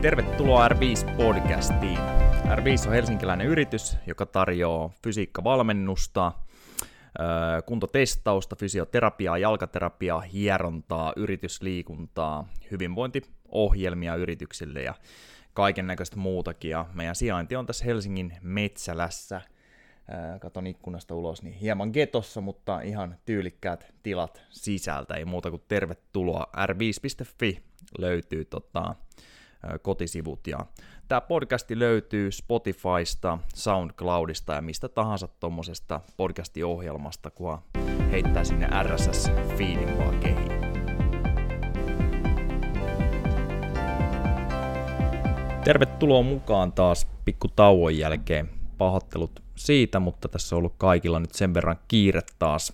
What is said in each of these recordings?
Tervetuloa R5-podcastiin. R5 on helsinkiläinen yritys, joka tarjoaa fysiikkavalmennusta, kuntotestausta, fysioterapiaa, jalkaterapiaa, hierontaa, yritysliikuntaa, hyvinvointiohjelmia yrityksille ja kaiken näköistä muutakin. Ja meidän sijainti on tässä Helsingin Metsälässä. Katon ikkunasta ulos, niin hieman getossa, mutta ihan tyylikkäät tilat sisältä. Ei muuta kuin tervetuloa. r5.fi löytyy tota, kotisivut. Ja tämä podcasti löytyy Spotifysta, SoundCloudista ja mistä tahansa tuommoisesta podcastiohjelmasta, kun heittää sinne RSS-feedin vaan kehiin. Tervetuloa mukaan taas pikku tauon jälkeen. Pahoittelut siitä, mutta tässä on ollut kaikilla nyt sen verran kiire taas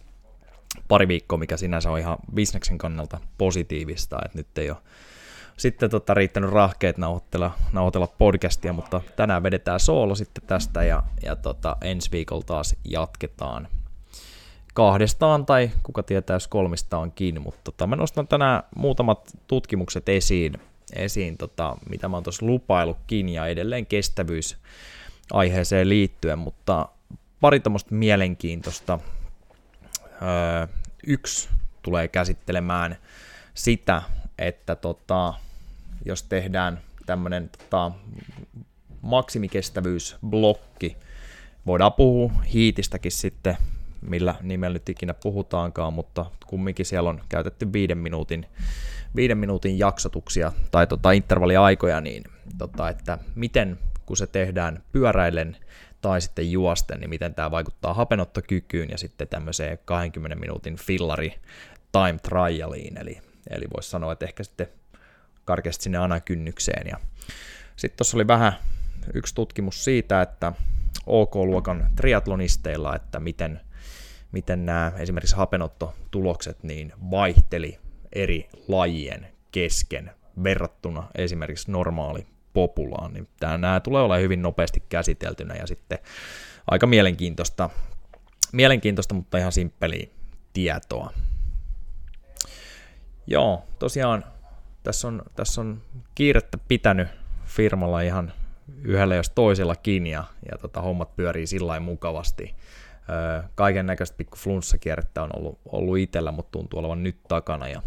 pari viikkoa, mikä sinänsä on ihan bisneksen kannalta positiivista, että nyt ei ole sitten tota, riittänyt rahkeet nauhoitella, nauhoitella podcastia, mutta tänään vedetään soolo sitten tästä ja, ja tota, ensi viikolla taas jatketaan kahdestaan tai kuka tietää, jos kolmista on kiinni, mutta tota, mä nostan tänään muutamat tutkimukset esiin, esiin tota, mitä mä oon tuossa lupaillutkin ja edelleen kestävyys aiheeseen liittyen, mutta pari tämmöistä mielenkiintoista. Öö, yksi tulee käsittelemään sitä, että tota, jos tehdään tämmöinen tota, maksimikestävyysblokki, voidaan puhua hiitistäkin sitten, millä nimellä nyt ikinä puhutaankaan, mutta kumminkin siellä on käytetty viiden minuutin, viiden minuutin jaksotuksia tai tota intervalliaikoja, niin tota, että miten kun se tehdään pyöräillen tai sitten juosten, niin miten tämä vaikuttaa hapenottokykyyn ja sitten tämmöiseen 20 minuutin fillari time trialiin, eli, eli voisi sanoa, että ehkä sitten karkeasti sinne anakynnykseen. Ja sitten tuossa oli vähän yksi tutkimus siitä, että OK-luokan triatlonisteilla, että miten, miten nämä esimerkiksi hapenottotulokset niin vaihteli eri lajien kesken verrattuna esimerkiksi normaali populaan, niin nämä tulee olla hyvin nopeasti käsiteltynä ja sitten aika mielenkiintoista, mielenkiintoista mutta ihan simppeliä tietoa. Joo, tosiaan tässä on, tässä on kiirettä pitänyt firmalla ihan yhdellä jos toisellakin ja, ja tota, hommat pyörii sillä mukavasti. Kaiken näköistä pikku flunssakierrettä on ollut, ollut itsellä, mutta tuntuu olevan nyt takana ja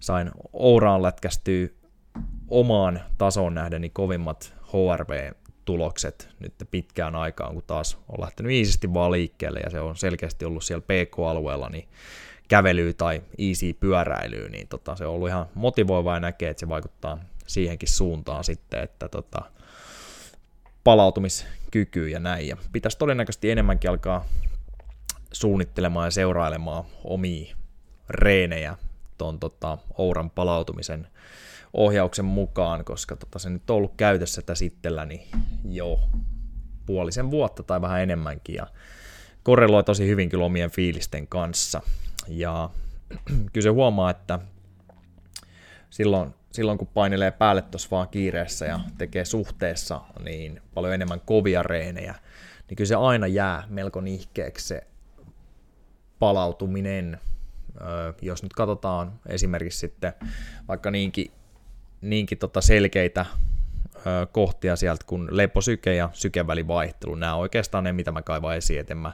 sain Ouraan lätkästyä omaan tasoon nähden niin kovimmat HRV-tulokset nyt pitkään aikaan, kun taas on lähtenyt iisisti vaan liikkeelle ja se on selkeästi ollut siellä PK-alueella, niin kävelyä tai easy pyöräilyä, niin tota, se on ollut ihan motivoivaa ja näkee, että se vaikuttaa siihenkin suuntaan sitten, että tota, palautumiskyky ja näin. Ja pitäisi todennäköisesti enemmänkin alkaa suunnittelemaan ja seurailemaan omia reenejä tuon tota, Ouran palautumisen ohjauksen mukaan, koska tota, se nyt on ollut käytössä tässä itselläni jo puolisen vuotta tai vähän enemmänkin ja korreloi tosi hyvin kyllä omien fiilisten kanssa. Ja kyllä se huomaa, että silloin, silloin kun painelee päälle tuossa vaan kiireessä ja tekee suhteessa niin paljon enemmän kovia reenejä, niin kyllä se aina jää melko nihkeeksi se palautuminen. jos nyt katsotaan esimerkiksi sitten vaikka niinkin, niinkin tota selkeitä kohtia sieltä kuin leposyke ja sykevälivaihtelu, nämä on oikeastaan ne, mitä mä kaivan esiin, että en mä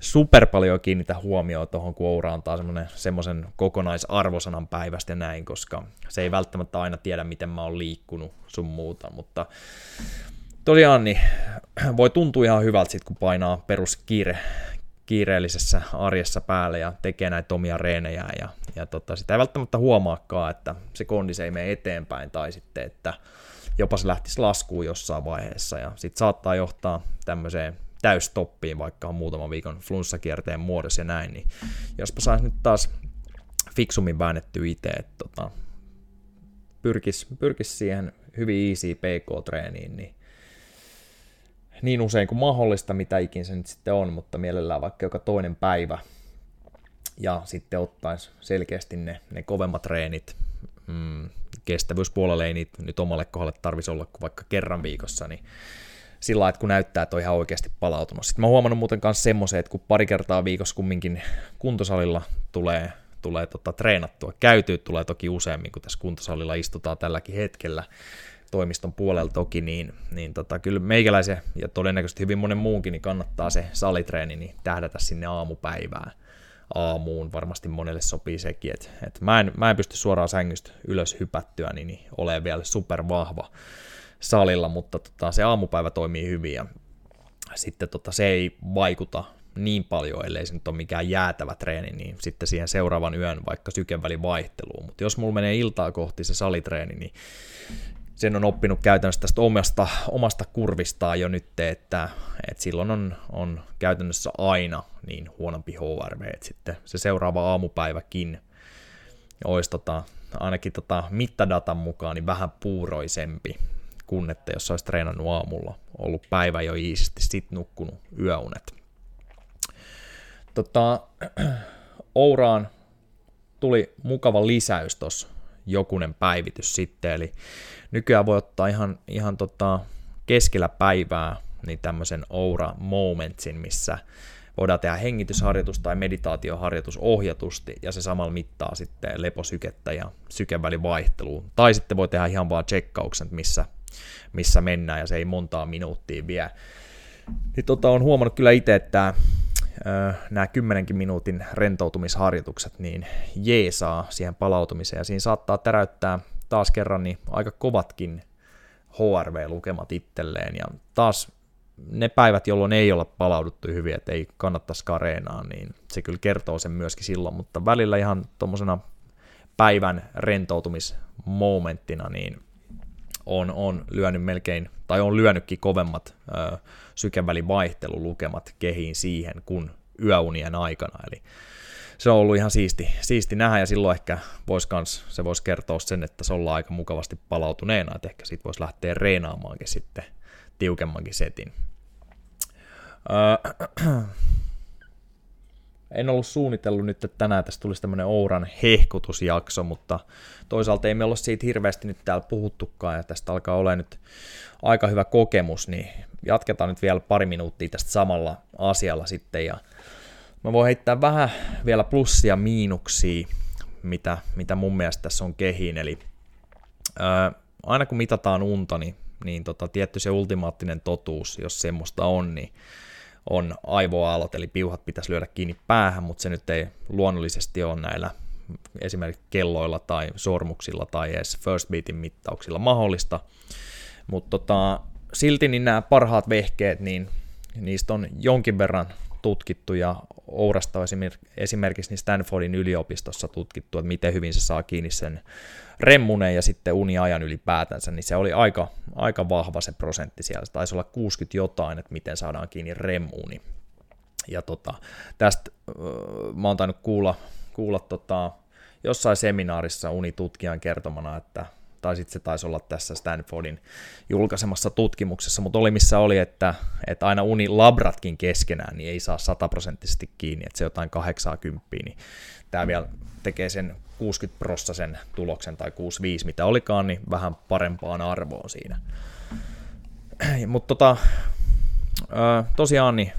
super paljon kiinnitä huomioon tuohon, kun Oura antaa semmoisen kokonaisarvosanan päivästä ja näin, koska se ei välttämättä aina tiedä, miten mä oon liikkunut sun muuta, mutta tosiaan niin voi tuntua ihan hyvältä sit, kun painaa peruskiire, kiireellisessä arjessa päälle ja tekee näitä omia reenejä ja, ja tota, sitä ei välttämättä huomaakaan, että se kondis ei mene eteenpäin tai sitten, että jopa se lähtisi laskuun jossain vaiheessa ja sitten saattaa johtaa tämmöiseen täystoppiin, vaikka on muutaman viikon flunssakierteen muodossa ja näin, niin jospa saisi nyt taas fiksummin väännetty itse, että tota, pyrkisi pyrkis siihen hyvin easy PK-treeniin, niin niin usein kuin mahdollista, mitä ikin se nyt sitten on, mutta mielellään vaikka joka toinen päivä, ja sitten ottaisi selkeästi ne, ne kovemmat treenit, mm, kestävyyspuolelle ei niitä nyt omalle kohdalle tarvitsisi olla kuin vaikka kerran viikossa, niin sillä että kun näyttää, että on ihan oikeasti palautunut. Sitten mä oon huomannut muuten myös semmoisen, että kun pari kertaa viikossa kumminkin kuntosalilla tulee, tulee tota, treenattua, käytyy tulee toki useammin, kun tässä kuntosalilla istutaan tälläkin hetkellä, toimiston puolella toki, niin, niin tota, kyllä meikäläisen ja todennäköisesti hyvin monen muunkin niin kannattaa se salitreeni niin tähdätä sinne aamupäivään aamuun. Varmasti monelle sopii sekin, että, että mä, en, mä en pysty suoraan sängystä ylös hypättyä, niin, niin ole vielä super vahva salilla, mutta tota, se aamupäivä toimii hyvin ja sitten tota, se ei vaikuta niin paljon, ellei se nyt ole mikään jäätävä treeni, niin sitten siihen seuraavan yön vaikka sykevälin vaihteluun. Mutta jos mulla menee iltaa kohti se salitreeni, niin sen on oppinut käytännössä tästä omasta, omasta kurvistaan jo nyt, että, että silloin on, on käytännössä aina niin huonompi HRV, että sitten se seuraava aamupäiväkin olisi tota, ainakin tota mittadatan mukaan niin vähän puuroisempi kuin että jos olisi treenannut aamulla, ollut päivä jo iisisti, sitten nukkunut yöunet. Tota, Ouraan tuli mukava lisäys tuossa jokunen päivitys sitten, eli nykyään voi ottaa ihan, ihan tota keskellä päivää niin tämmöisen Oura Momentsin, missä voidaan tehdä hengitysharjoitus tai meditaatioharjoitus ohjatusti, ja se samalla mittaa sitten leposykettä ja sykevälin vaihtelua. Tai sitten voi tehdä ihan vaan tsekkauksen, missä, missä mennään, ja se ei montaa minuuttia vie. Niin tota, on huomannut kyllä itse, että nämä kymmenenkin minuutin rentoutumisharjoitukset niin jeesaa siihen palautumiseen. Ja siinä saattaa täräyttää taas kerran niin aika kovatkin HRV-lukemat itselleen. Ja taas ne päivät, jolloin ei ole palauduttu hyvin, että ei kannattaisi kareenaa, niin se kyllä kertoo sen myöskin silloin, mutta välillä ihan tuommoisena päivän rentoutumismomenttina, niin on, on lyönyt melkein, tai on lyönytkin kovemmat ö, sykevälivaihtelulukemat kehiin siihen kuin yöunien aikana, eli se on ollut ihan siisti, siisti nähdä, ja silloin ehkä vois kans, se voisi kertoa sen, että se ollaan aika mukavasti palautuneena, että ehkä siitä voisi lähteä reenaamaankin sitten tiukemmankin setin. Öö, en ollut suunnitellut nyt, että tänään tästä tulisi tämmöinen Ouran hehkutusjakso, mutta toisaalta ei me olla siitä hirveästi nyt täällä puhuttukaan, ja tästä alkaa olla nyt aika hyvä kokemus, niin jatketaan nyt vielä pari minuuttia tästä samalla asialla sitten, ja mä voin heittää vähän vielä plussia miinuksia, mitä, mitä mun mielestä tässä on kehiin, eli ää, aina kun mitataan unta, niin, niin tota, tietty se ultimaattinen totuus, jos semmoista on, niin on aivoaallot, eli piuhat pitäisi lyödä kiinni päähän, mutta se nyt ei luonnollisesti ole näillä esimerkiksi kelloilla tai sormuksilla tai edes first beatin mittauksilla mahdollista. Mutta tota, silti niin nämä parhaat vehkeet, niin niistä on jonkin verran tutkittu ja Ourasta esimerkiksi niin Stanfordin yliopistossa tutkittu, että miten hyvin se saa kiinni sen remmuneen ja sitten uniajan ylipäätänsä, niin se oli aika, aika vahva se prosentti siellä. Se taisi olla 60 jotain, että miten saadaan kiinni remmuuni. Ja tota, tästä mä oon tainnut kuulla, kuulla tota, jossain seminaarissa unitutkijan kertomana, että tai sitten se taisi olla tässä Stanfordin julkaisemassa tutkimuksessa, mutta oli missä oli, että, että aina unilabratkin keskenään niin ei saa sataprosenttisesti kiinni, että se jotain 80, niin tämä vielä tekee sen 60 prossasen tuloksen tai 65, mitä olikaan, niin vähän parempaan arvoon siinä. Mutta tota, tosiaan niin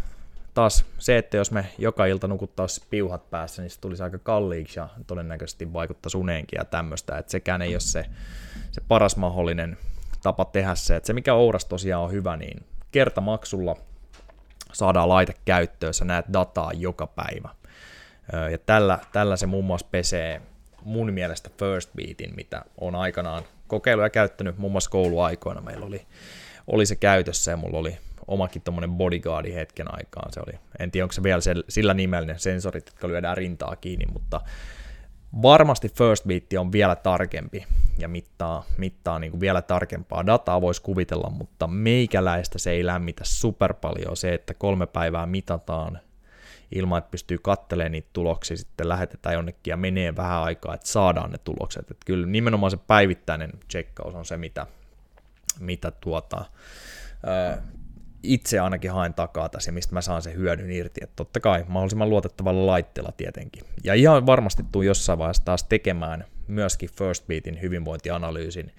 taas se, että jos me joka ilta nukuttaisiin piuhat päässä, niin se tulisi aika kalliiksi ja todennäköisesti vaikuttaa uneenkin ja tämmöistä, että sekään ei ole se, se paras mahdollinen tapa tehdä se. Että se, mikä Ouras tosiaan on hyvä, niin kertamaksulla saadaan laite käyttöön, sä näet dataa joka päivä. Ja tällä, tällä se muun muassa pesee mun mielestä First Beatin, mitä on aikanaan kokeilu ja käyttänyt muun muassa kouluaikoina. Meillä oli, oli se käytössä ja mulla oli omakin tuommoinen bodyguardi hetken aikaan. Se oli, en tiedä, onko se vielä sillä nimellä ne sensorit, jotka lyödään rintaa kiinni, mutta varmasti First Beat on vielä tarkempi ja mittaa, mittaa niin kuin vielä tarkempaa dataa voisi kuvitella, mutta meikäläistä se ei lämmitä super paljon se, että kolme päivää mitataan ilman, että pystyy katselemaan niitä tuloksia, sitten lähetetään jonnekin ja menee vähän aikaa, että saadaan ne tulokset. Että kyllä nimenomaan se päivittäinen checkaus on se, mitä, mitä tuota, itse ainakin haen takaa tässä ja mistä mä saan sen hyödyn irti. Että totta kai mahdollisimman luotettavalla laitteella tietenkin. Ja ihan varmasti tuu jossain vaiheessa taas tekemään myöskin First Beatin hyvinvointianalyysin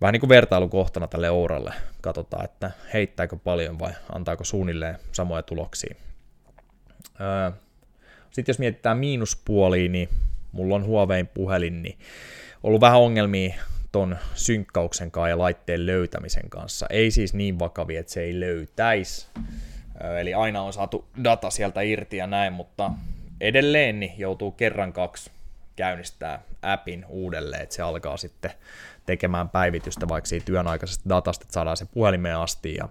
vähän niin kuin vertailukohtana tälle Ouralle. Katsotaan, että heittääkö paljon vai antaako suunnilleen samoja tuloksia. Sitten jos mietitään miinuspuolia, niin mulla on Huawein puhelin, niin ollut vähän ongelmia ton synkkauksen kanssa ja laitteen löytämisen kanssa. Ei siis niin vakavia, että se ei löytäisi. Eli aina on saatu data sieltä irti ja näin, mutta edelleen niin joutuu kerran kaksi käynnistää appin uudelleen, että se alkaa sitten tekemään päivitystä vaikka siitä työn aikaisesta datasta, että saadaan se puhelimeen asti ja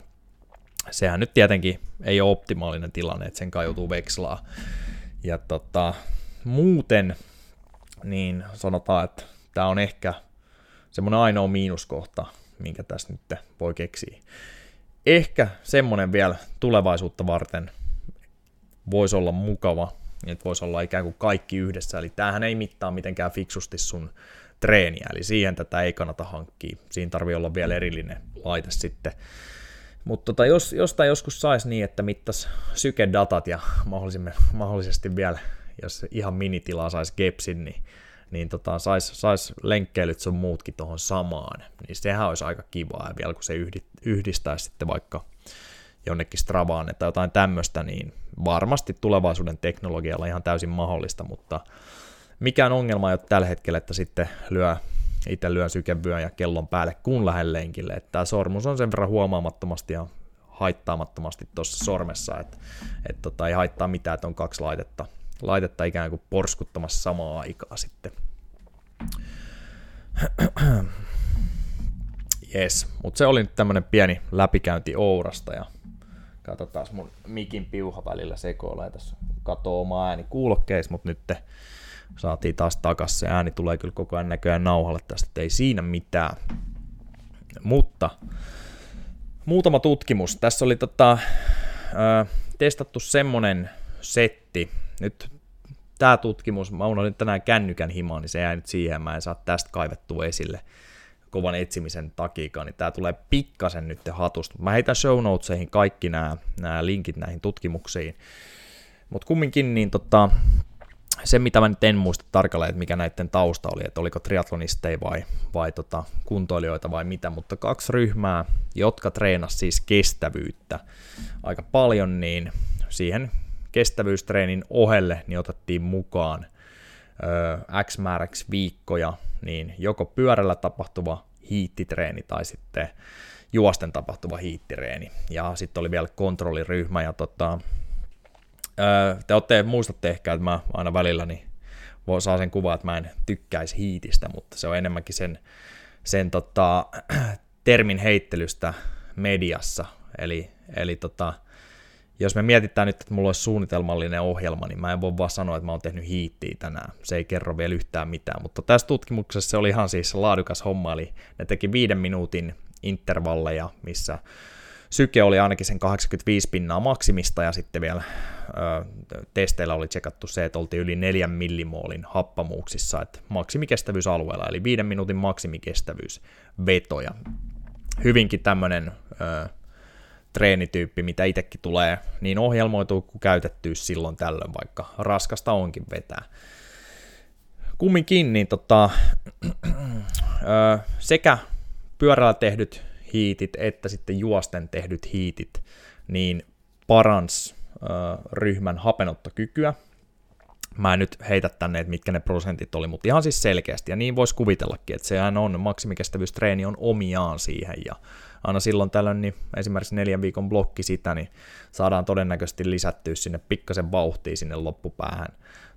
sehän nyt tietenkin ei ole optimaalinen tilanne, että sen kai joutuu vekslaa. Ja tota, muuten niin sanotaan, että tämä on ehkä semmoinen ainoa miinuskohta, minkä tässä nyt voi keksiä. Ehkä semmoinen vielä tulevaisuutta varten voisi olla mukava, että voisi olla ikään kuin kaikki yhdessä, eli tämähän ei mittaa mitenkään fiksusti sun treeniä, eli siihen tätä ei kannata hankkia, siinä tarvii olla vielä erillinen laite sitten. Mutta tota, jos jostain joskus saisi niin, että mittas sykedatat ja mahdollisesti vielä, jos ihan minitilaa saisi Gepsin, niin niin tota, sais, sais lenkkeilyt sun muutkin tuohon samaan, niin sehän olisi aika kivaa, ja vielä kun se yhdistäisi sitten vaikka jonnekin Stravaan tai jotain tämmöistä, niin varmasti tulevaisuuden teknologialla ihan täysin mahdollista, mutta mikään ongelma ei ole tällä hetkellä, että sitten lyö, itse lyö sykevyön ja kellon päälle kun lähden lenkille, että tämä sormus on sen verran huomaamattomasti ja haittaamattomasti tuossa sormessa, että, että tota, ei haittaa mitään, että on kaksi laitetta laitetta ikään kuin porskuttamassa samaa aikaa sitten. Yes, mutta se oli nyt tämmönen pieni läpikäynti Ourasta ja katsotaan mun mikin piuha välillä sekoilee tässä katoo oma ääni kuulokkeissa, mutta nyt saatiin taas takas. Se ääni tulee kyllä koko ajan näköjään nauhalle tästä, että ei siinä mitään. Mutta muutama tutkimus. Tässä oli tota, ö, testattu semmonen setti, nyt tämä tutkimus, mä unohdin tänään kännykän himaan, niin se jäi nyt siihen, mä en saa tästä kaivettua esille kovan etsimisen takia, niin tämä tulee pikkasen nyt hatusta. Mä heitän show notesihin kaikki nämä linkit näihin tutkimuksiin, mutta kumminkin niin tota, se, mitä mä nyt en muista tarkalleen, että mikä näiden tausta oli, että oliko triatlonisteja vai, vai tota, kuntoilijoita vai mitä, mutta kaksi ryhmää, jotka treenas siis kestävyyttä aika paljon, niin siihen kestävyystreenin ohelle niin otettiin mukaan ö, X määräksi viikkoja, niin joko pyörällä tapahtuva hiittitreeni tai sitten juosten tapahtuva hiittireeni. Ja sitten oli vielä kontrolliryhmä ja tota, te olette, muistatte ehkä, että mä aina välillä niin saa sen kuvan, että mä en tykkäisi hiitistä, mutta se on enemmänkin sen, sen tota, termin heittelystä mediassa. Eli, eli tota, jos me mietitään nyt, että mulla olisi suunnitelmallinen ohjelma, niin mä en voi vaan sanoa, että mä oon tehnyt hiittiä tänään. Se ei kerro vielä yhtään mitään, mutta tässä tutkimuksessa se oli ihan siis laadukas homma, eli ne teki viiden minuutin intervalleja, missä syke oli ainakin sen 85 pinnaa maksimista, ja sitten vielä ö, testeillä oli tsekattu se, että oltiin yli 4 millimoolin happamuuksissa, että maksimikestävyysalueella, eli viiden minuutin maksimikestävyys vetoja. Hyvinkin tämmöinen treenityyppi, mitä itsekin tulee niin ohjelmoituu kuin käytettyä silloin tällöin, vaikka raskasta onkin vetää. Kumminkin niin tota, sekä pyörällä tehdyt hiitit että sitten juosten tehdyt hiitit niin parans ryhmän hapenottokykyä. Mä en nyt heitä tänne, että mitkä ne prosentit oli, mutta ihan siis selkeästi, ja niin voisi kuvitellakin, että sehän on, maksimikestävyystreeni on omiaan siihen, ja aina silloin tällöin niin esimerkiksi neljän viikon blokki sitä, niin saadaan todennäköisesti lisättyä sinne pikkasen vauhtia sinne loppupäähän,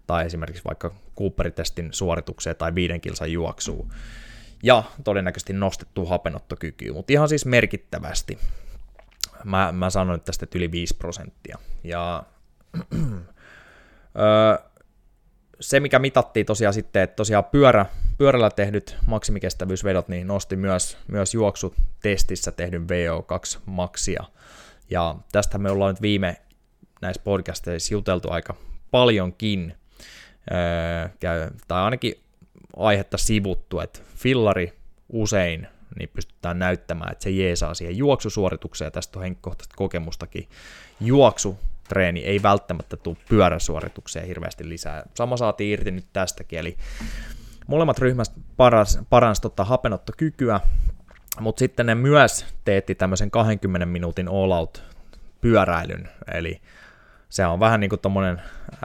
tai esimerkiksi vaikka Cooperitestin suoritukseen tai viiden kilsan juoksuun, ja todennäköisesti nostettu hapenottokyky, mutta ihan siis merkittävästi. Mä, mä sanoin tästä, yli 5 prosenttia. Ja se, mikä mitattiin tosiaan sitten, että tosiaan pyörä, pyörällä tehdyt maksimikestävyysvedot niin nosti myös, myös juoksutestissä tehdyn VO2 maksia. Ja tästä me ollaan nyt viime näissä podcasteissa juteltu aika paljonkin, öö, tai ainakin aihetta sivuttu, että fillari usein niin pystytään näyttämään, että se jeesaa siihen juoksusuoritukseen, ja tästä on henkkohtaista kokemustakin. Juoksu treeni ei välttämättä tule pyöräsuoritukseen hirveästi lisää. Sama saatiin irti nyt tästäkin, eli molemmat ryhmät paras, parans tota hapenottokykyä, mutta sitten ne myös teetti tämmöisen 20 minuutin all out pyöräilyn, eli se on vähän niin kuin tommonen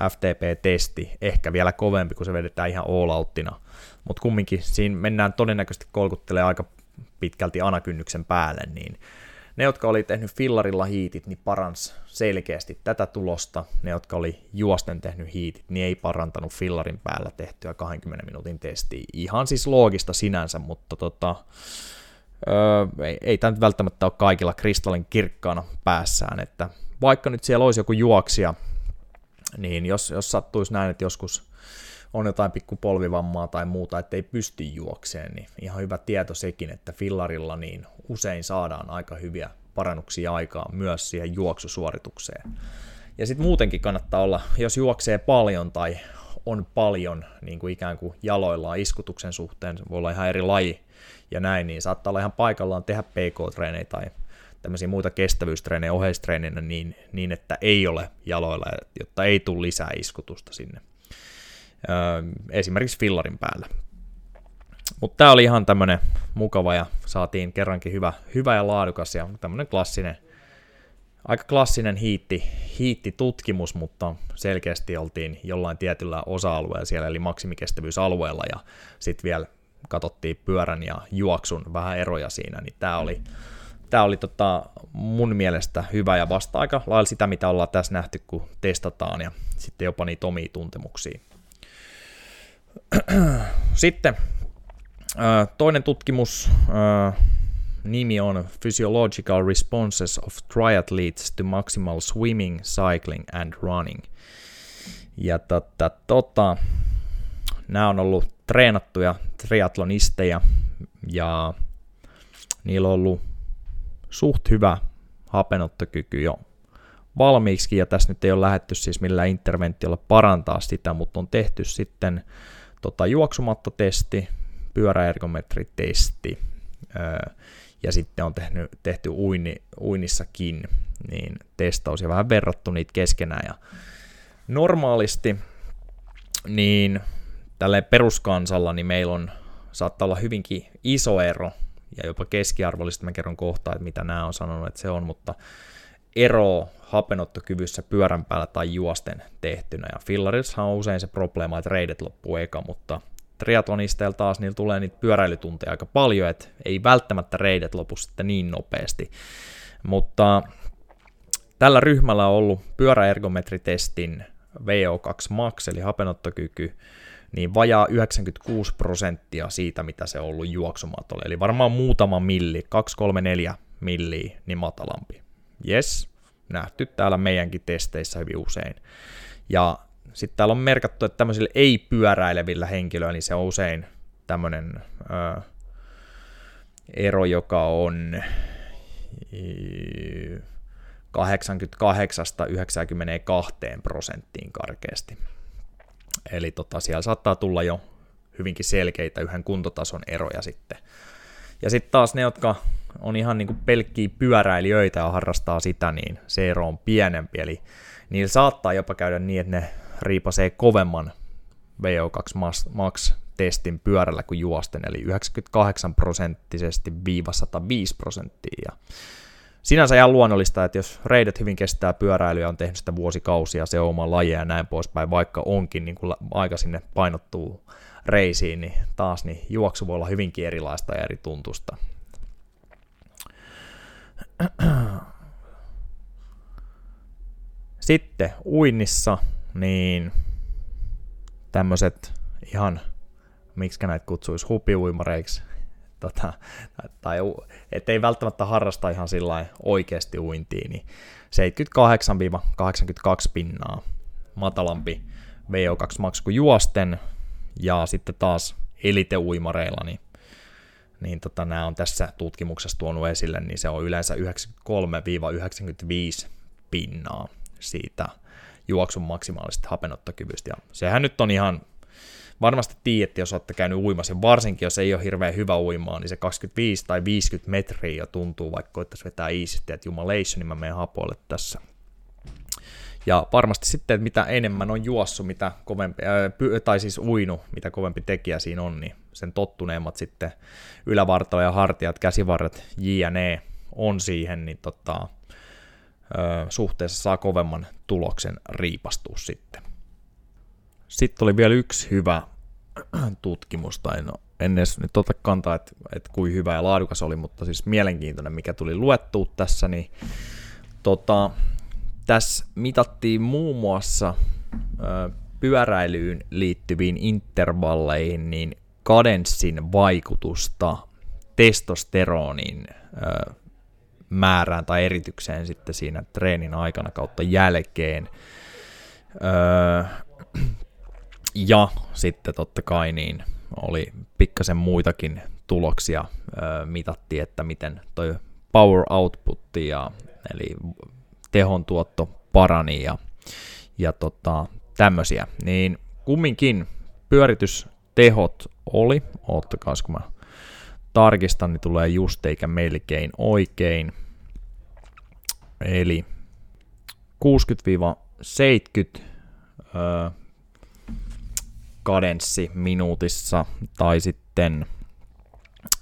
FTP-testi, ehkä vielä kovempi, kun se vedetään ihan all outtina. Mutta kumminkin siinä mennään todennäköisesti kolkuttelee aika pitkälti anakynnyksen päälle, niin ne, jotka oli tehnyt fillarilla hiitit, niin parans selkeästi tätä tulosta. Ne, jotka oli juosten tehnyt hiitit, niin ei parantanut fillarin päällä tehtyä 20 minuutin testiä. Ihan siis loogista sinänsä, mutta tota, öö, ei, ei tämä nyt välttämättä ole kaikilla kristallin kirkkaana päässään, että vaikka nyt siellä olisi joku juoksija, niin jos, jos sattuisi näin, että joskus on jotain pikku polvivammaa tai muuta, että ei pysty juokseen, niin ihan hyvä tieto sekin, että fillarilla niin usein saadaan aika hyviä parannuksia aikaa myös siihen juoksusuoritukseen. Ja sitten muutenkin kannattaa olla, jos juoksee paljon tai on paljon niin kuin ikään kuin jaloillaan iskutuksen suhteen, voi olla ihan eri laji ja näin, niin saattaa olla ihan paikallaan tehdä PK-treenejä tai tämmöisiä muita kestävyystreenejä oheistreeninä niin, niin, että ei ole jaloilla, jotta ei tule lisää iskutusta sinne. Esimerkiksi fillarin päällä. Mutta tämä oli ihan tämmöinen mukava ja saatiin kerrankin hyvä, hyvä ja laadukas ja tämmöinen klassinen, aika klassinen hiitti, hiitti-tutkimus, mutta selkeästi oltiin jollain tietyllä osa-alueella siellä, eli maksimikestävyysalueella, ja sitten vielä katsottiin pyörän ja juoksun vähän eroja siinä, niin tämä oli, tämä oli tota mun mielestä hyvä ja vasta aika lailla sitä, mitä ollaan tässä nähty, kun testataan ja sitten jopa niitä omia tuntemuksia. Sitten toinen tutkimus nimi on Physiological Responses of Triathletes to Maximal Swimming, Cycling and Running. Ja tota, tota, nämä on ollut treenattuja triatlonisteja ja niillä on ollut suht hyvä hapenottokyky jo valmiiksi, ja tässä nyt ei ole lähetty siis millään interventiolla parantaa sitä, mutta on tehty sitten tota, juoksumattotesti, pyöräergometritesti, ja sitten on tehty, tehty uini, uinissakin niin testaus ja vähän verrattu niitä keskenään. Ja normaalisti niin tälle peruskansalla niin meillä on, saattaa olla hyvinkin iso ero, ja jopa keskiarvollista mä kerron kohta, että mitä nämä on sanonut, että se on, mutta ero hapenottokyvyssä pyörän päällä tai juosten tehtynä. Ja fillarissahan on usein se probleema, että reidet loppuu eka, mutta triatlonisteilla taas niillä tulee niitä pyöräilytunteja aika paljon, että ei välttämättä reidet lopu sitten niin nopeasti. Mutta tällä ryhmällä on ollut pyöräergometritestin VO2 max, eli hapenottokyky, niin vajaa 96 prosenttia siitä, mitä se on ollut juoksumatolle. Eli varmaan muutama milli, 2, 3, 4 milliä, niin matalampi. Yes, nähty täällä meidänkin testeissä hyvin usein. Ja sitten täällä on merkattu, että tämmöisillä ei-pyöräilevillä henkilöillä, niin se on usein tämmöinen ö, ero, joka on 88-92 prosenttiin karkeasti. Eli tota, siellä saattaa tulla jo hyvinkin selkeitä yhden kuntotason eroja sitten. Ja sitten taas ne, jotka on ihan niin kuin pelkkiä pyöräilijöitä ja harrastaa sitä, niin se ero on pienempi. Eli niillä saattaa jopa käydä niin, että ne riipasee kovemman VO2 Max-testin pyörällä kuin juosten, eli 98 prosenttisesti viiva 105 prosenttia. Sinänsä ihan luonnollista, että jos reidet hyvin kestää pyöräilyä, on tehnyt sitä vuosikausia, se on oma laji ja näin poispäin, vaikka onkin niin kuin aika sinne painottuu reisiin, niin taas niin juoksu voi olla hyvinkin erilaista ja eri tuntusta. Sitten uinnissa, niin tämmöiset ihan, miksi näitä kutsuisi, hupiuimareiksi, tota, tai ettei välttämättä harrasta ihan sillä oikeasti uintiin, niin 78-82 pinnaa matalampi VO2 max kuin juosten, ja sitten taas eliteuimareilla, niin, niin tota, nämä on tässä tutkimuksessa tuonut esille, niin se on yleensä 93-95 pinnaa siitä juoksun maksimaalisesta hapenottokyvystä. Ja sehän nyt on ihan, varmasti tiedätte, jos olette käynyt uimassa, varsinkin jos ei ole hirveän hyvä uimaa, niin se 25 tai 50 metriä jo tuntuu, vaikka koittaisi vetää iisisti, että jumalation, niin mä menen hapoille tässä. Ja varmasti sitten, että mitä enemmän on juossut, mitä kovempi, py, tai siis uinu, mitä kovempi tekijä siinä on, niin sen tottuneemmat sitten ylävartalo ja hartiat, käsivarret, jne. on siihen, niin tota, suhteessa saa kovemman tuloksen riipastua sitten. Sitten oli vielä yksi hyvä tutkimus, tai no, en edes nyt ota kantaa, että, että kuin hyvä ja laadukas oli, mutta siis mielenkiintoinen, mikä tuli luettua tässä, niin tota, tässä mitattiin muun muassa ö, pyöräilyyn liittyviin intervalleihin niin kadenssin vaikutusta testosteronin ö, määrään tai eritykseen sitten siinä treenin aikana kautta jälkeen. Öö, ja sitten totta kai niin oli pikkasen muitakin tuloksia. Mitattiin, että miten toi power output ja eli tehon tuotto parani ja, ja tota, tämmöisiä. Niin kumminkin pyöritystehot oli, oottakaa kun mä tarkistan, niin tulee just eikä melkein oikein. Eli 60-70 öö, kadenssi minuutissa tai sitten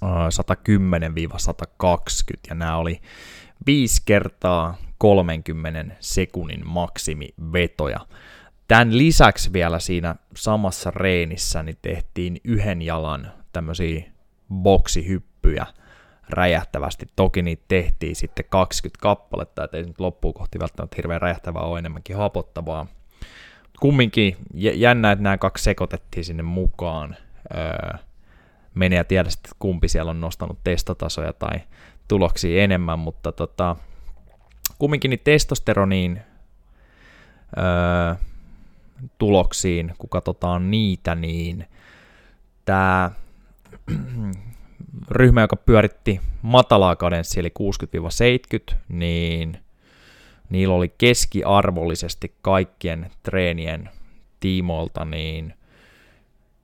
110-120 ja nämä oli 5 kertaa 30 sekunnin maksimivetoja. Tämän lisäksi vielä siinä samassa reenissä niin tehtiin yhden jalan tämmöisiä boksihyppyjä räjähtävästi. Toki niitä tehtiin sitten 20 kappaletta, ettei nyt loppuun kohti välttämättä hirveän räjähtävää ole enemmänkin hapottavaa. Kumminkin jännä, että nämä kaksi sekoitettiin sinne mukaan. Öö, meni ja tiedä sitten, kumpi siellä on nostanut testotasoja tai tuloksia enemmän, mutta tota, kumminkin niin testosteroniin öö, tuloksiin, kun katsotaan niitä, niin tämä ryhmä, joka pyöritti matalaa kadenssia, eli 60-70, niin niillä oli keskiarvollisesti kaikkien treenien tiimoilta niin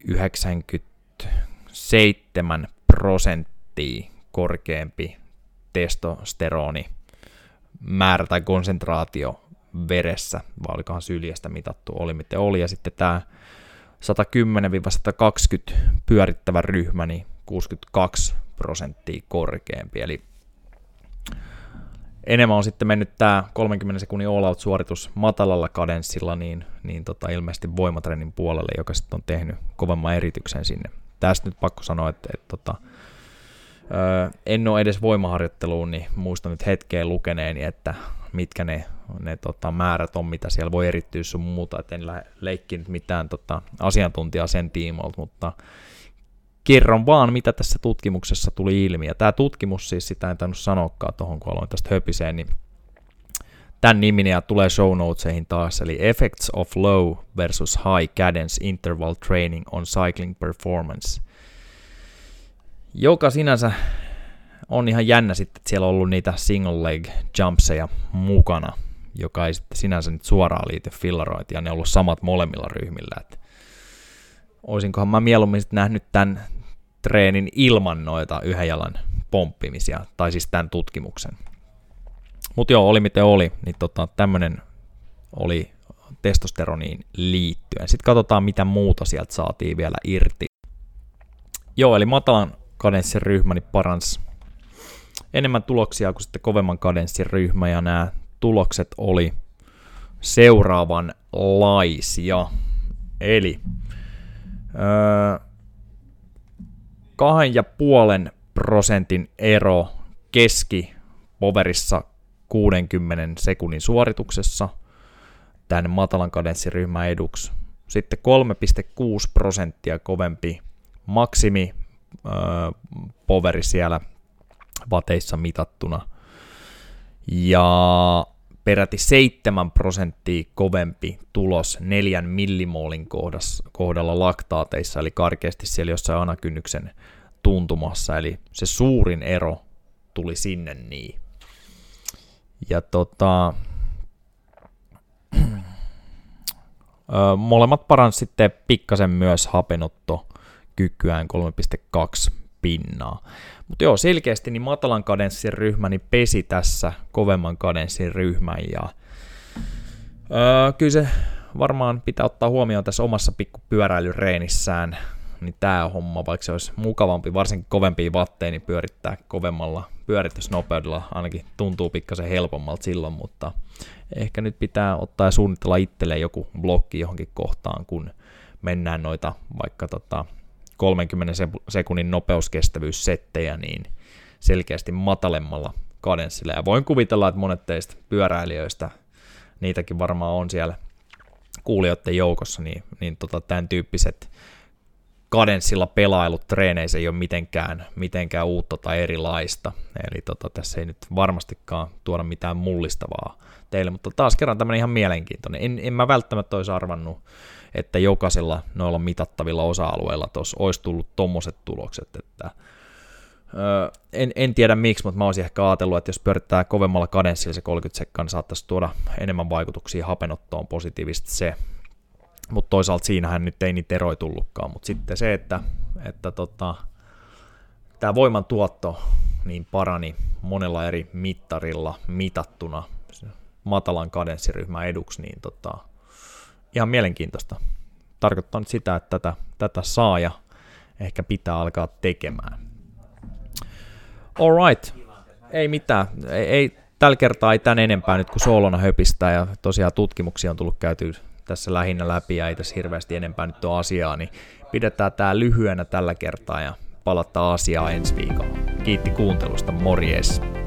97 prosenttia korkeampi testosteroni määrä tai konsentraatio veressä, vai olikohan syljestä mitattu, oli miten oli, ja sitten tämä 110-120 pyörittävä ryhmä, niin 62 prosenttia korkeampi, eli enemmän on sitten mennyt tämä 30 sekunnin all-out-suoritus matalalla kadenssilla, niin, niin tota, ilmeisesti voimatrenin puolelle, joka sitten on tehnyt kovemman erityksen sinne. Tästä nyt pakko sanoa, että, että tota, öö, en ole edes voimaharjoitteluun, niin muistan nyt hetkeen lukeneeni, että mitkä ne, ne tota, määrät on, mitä siellä voi erittyä sun muuta, et en nyt mitään tota, asiantuntijaa sen tiimoilta, mutta kerron vaan, mitä tässä tutkimuksessa tuli ilmi. Ja tämä tutkimus, siis sitä en tainnut sanoakaan tuohon, kun aloin tästä höpiseen, niin tämän niminen ja tulee show notesihin taas, eli Effects of Low versus High Cadence Interval Training on Cycling Performance, joka sinänsä on ihan jännä sitten, että siellä on ollut niitä single leg jumpseja mukana, joka ei sitten sinänsä nyt suoraan liity fillarointiin, ja ne on ollut samat molemmilla ryhmillä. Että olisinkohan mä mieluummin sitten nähnyt tämän treenin ilman noita yhden jalan pomppimisia, tai siis tämän tutkimuksen. Mutta joo, oli miten oli, niin tota, tämmöinen oli testosteroniin liittyen. Sitten katsotaan, mitä muuta sieltä saatiin vielä irti. Joo, eli matalan kadenssin ryhmä niin paransi enemmän tuloksia kuin sitten kovemman kadenssin ryhmä, ja nämä tulokset oli seuraavanlaisia. Eli öö, kahden ja puolen prosentin ero keski poverissa 60 sekunnin suorituksessa tämän matalan kadenssiryhmän eduksi. Sitten 3,6 prosenttia kovempi maksimi öö, poveri siellä vateissa mitattuna. Ja peräti 7 prosenttia kovempi tulos 4 millimoolin kohdalla laktaateissa, eli karkeasti siellä jossain anakynnyksen tuntumassa, eli se suurin ero tuli sinne niin. Ja tota, molemmat parans sitten pikkasen myös hapenotto kykyään 3,2 pinnaa. Mutta joo, selkeästi niin matalan kadenssin ryhmä niin pesi tässä kovemman kadenssin ryhmän ja öö, kyllä se varmaan pitää ottaa huomioon tässä omassa pikkupyöräilyreenissään niin tämä homma, vaikka se olisi mukavampi, varsinkin kovempia vatteja, niin pyörittää kovemmalla pyöritysnopeudella ainakin tuntuu pikkasen helpommalta silloin, mutta ehkä nyt pitää ottaa ja suunnitella itselleen joku blokki johonkin kohtaan, kun mennään noita vaikka tota 30 sekunnin nopeuskestävyyssettejä, niin selkeästi matalemmalla kadenssilla. Ja voin kuvitella, että monet teistä pyöräilijöistä, niitäkin varmaan on siellä kuulijoiden joukossa, niin, niin tota, tämän tyyppiset kadenssilla pelailut treeneissä ei ole mitenkään, mitenkään uutta tai erilaista. Eli tota, tässä ei nyt varmastikaan tuoda mitään mullistavaa teille, mutta taas kerran tämmöinen ihan mielenkiintoinen. En, en mä välttämättä olisi arvannut, että jokaisella noilla mitattavilla osa-alueilla tuossa olisi tullut tommoset tulokset, että en, en tiedä miksi, mutta mä olisin ehkä ajatellut, että jos pyörittää kovemmalla kadenssilla se 30 sekkaa, niin saattaisi tuoda enemmän vaikutuksia hapenottoon positiivisesti se. Mutta toisaalta siinähän nyt ei niitä eroja tullutkaan. Mutta sitten se, että, että tota, tämä voiman tuotto niin parani monella eri mittarilla mitattuna matalan kadenssiryhmän eduksi, niin tota, ihan mielenkiintoista. Tarkoittaa nyt sitä, että tätä, tätä saa ja ehkä pitää alkaa tekemään. Alright, ei mitään. Ei, ei, tällä kertaa ei tän enempää nyt kuin soolona höpistää ja tosiaan tutkimuksia on tullut käyty tässä lähinnä läpi ja ei tässä hirveästi enempää nyt ole asiaa, niin pidetään tämä lyhyenä tällä kertaa ja palataan asiaa ensi viikolla. Kiitti kuuntelusta, morjes!